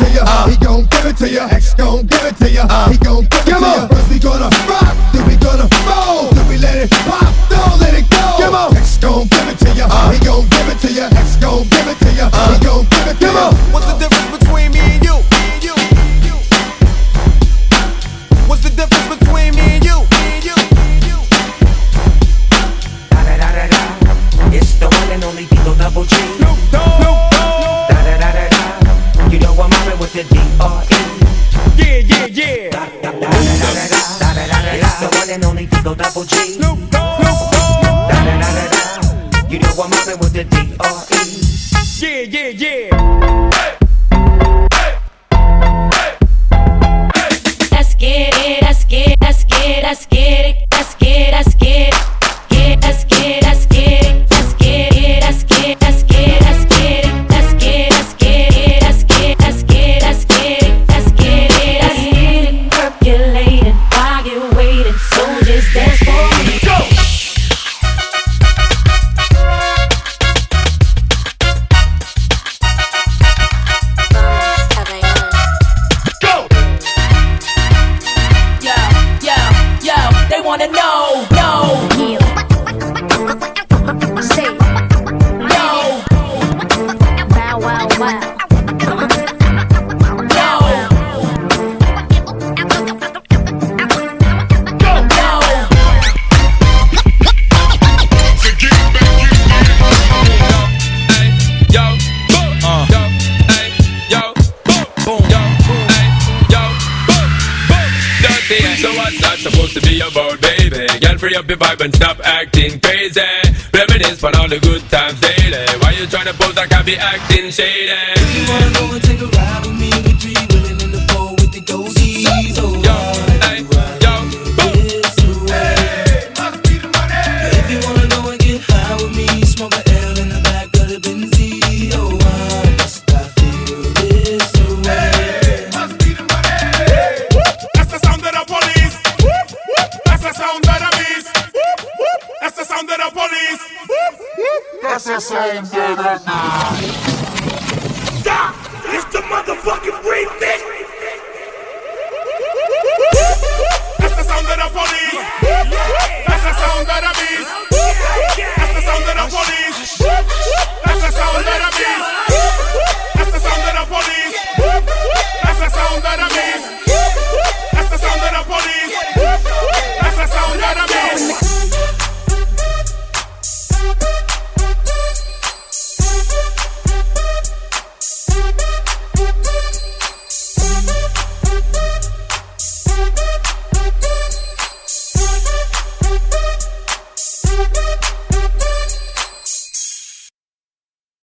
to you. Uh, he gon' give it to you. X gon' give it to you. Uh, he gon' give it to you. First we gonna yeah, yeah. The one and only Double G. You know I'm with the D R E. Yeah, yeah, yeah. So what's that supposed to be about, baby? Girl, free up your vibe and stop acting crazy. Reminisce for all the good times daily. Why you tryna pose Can't be acting shady? You wanna go and take a ride? That's the same thing as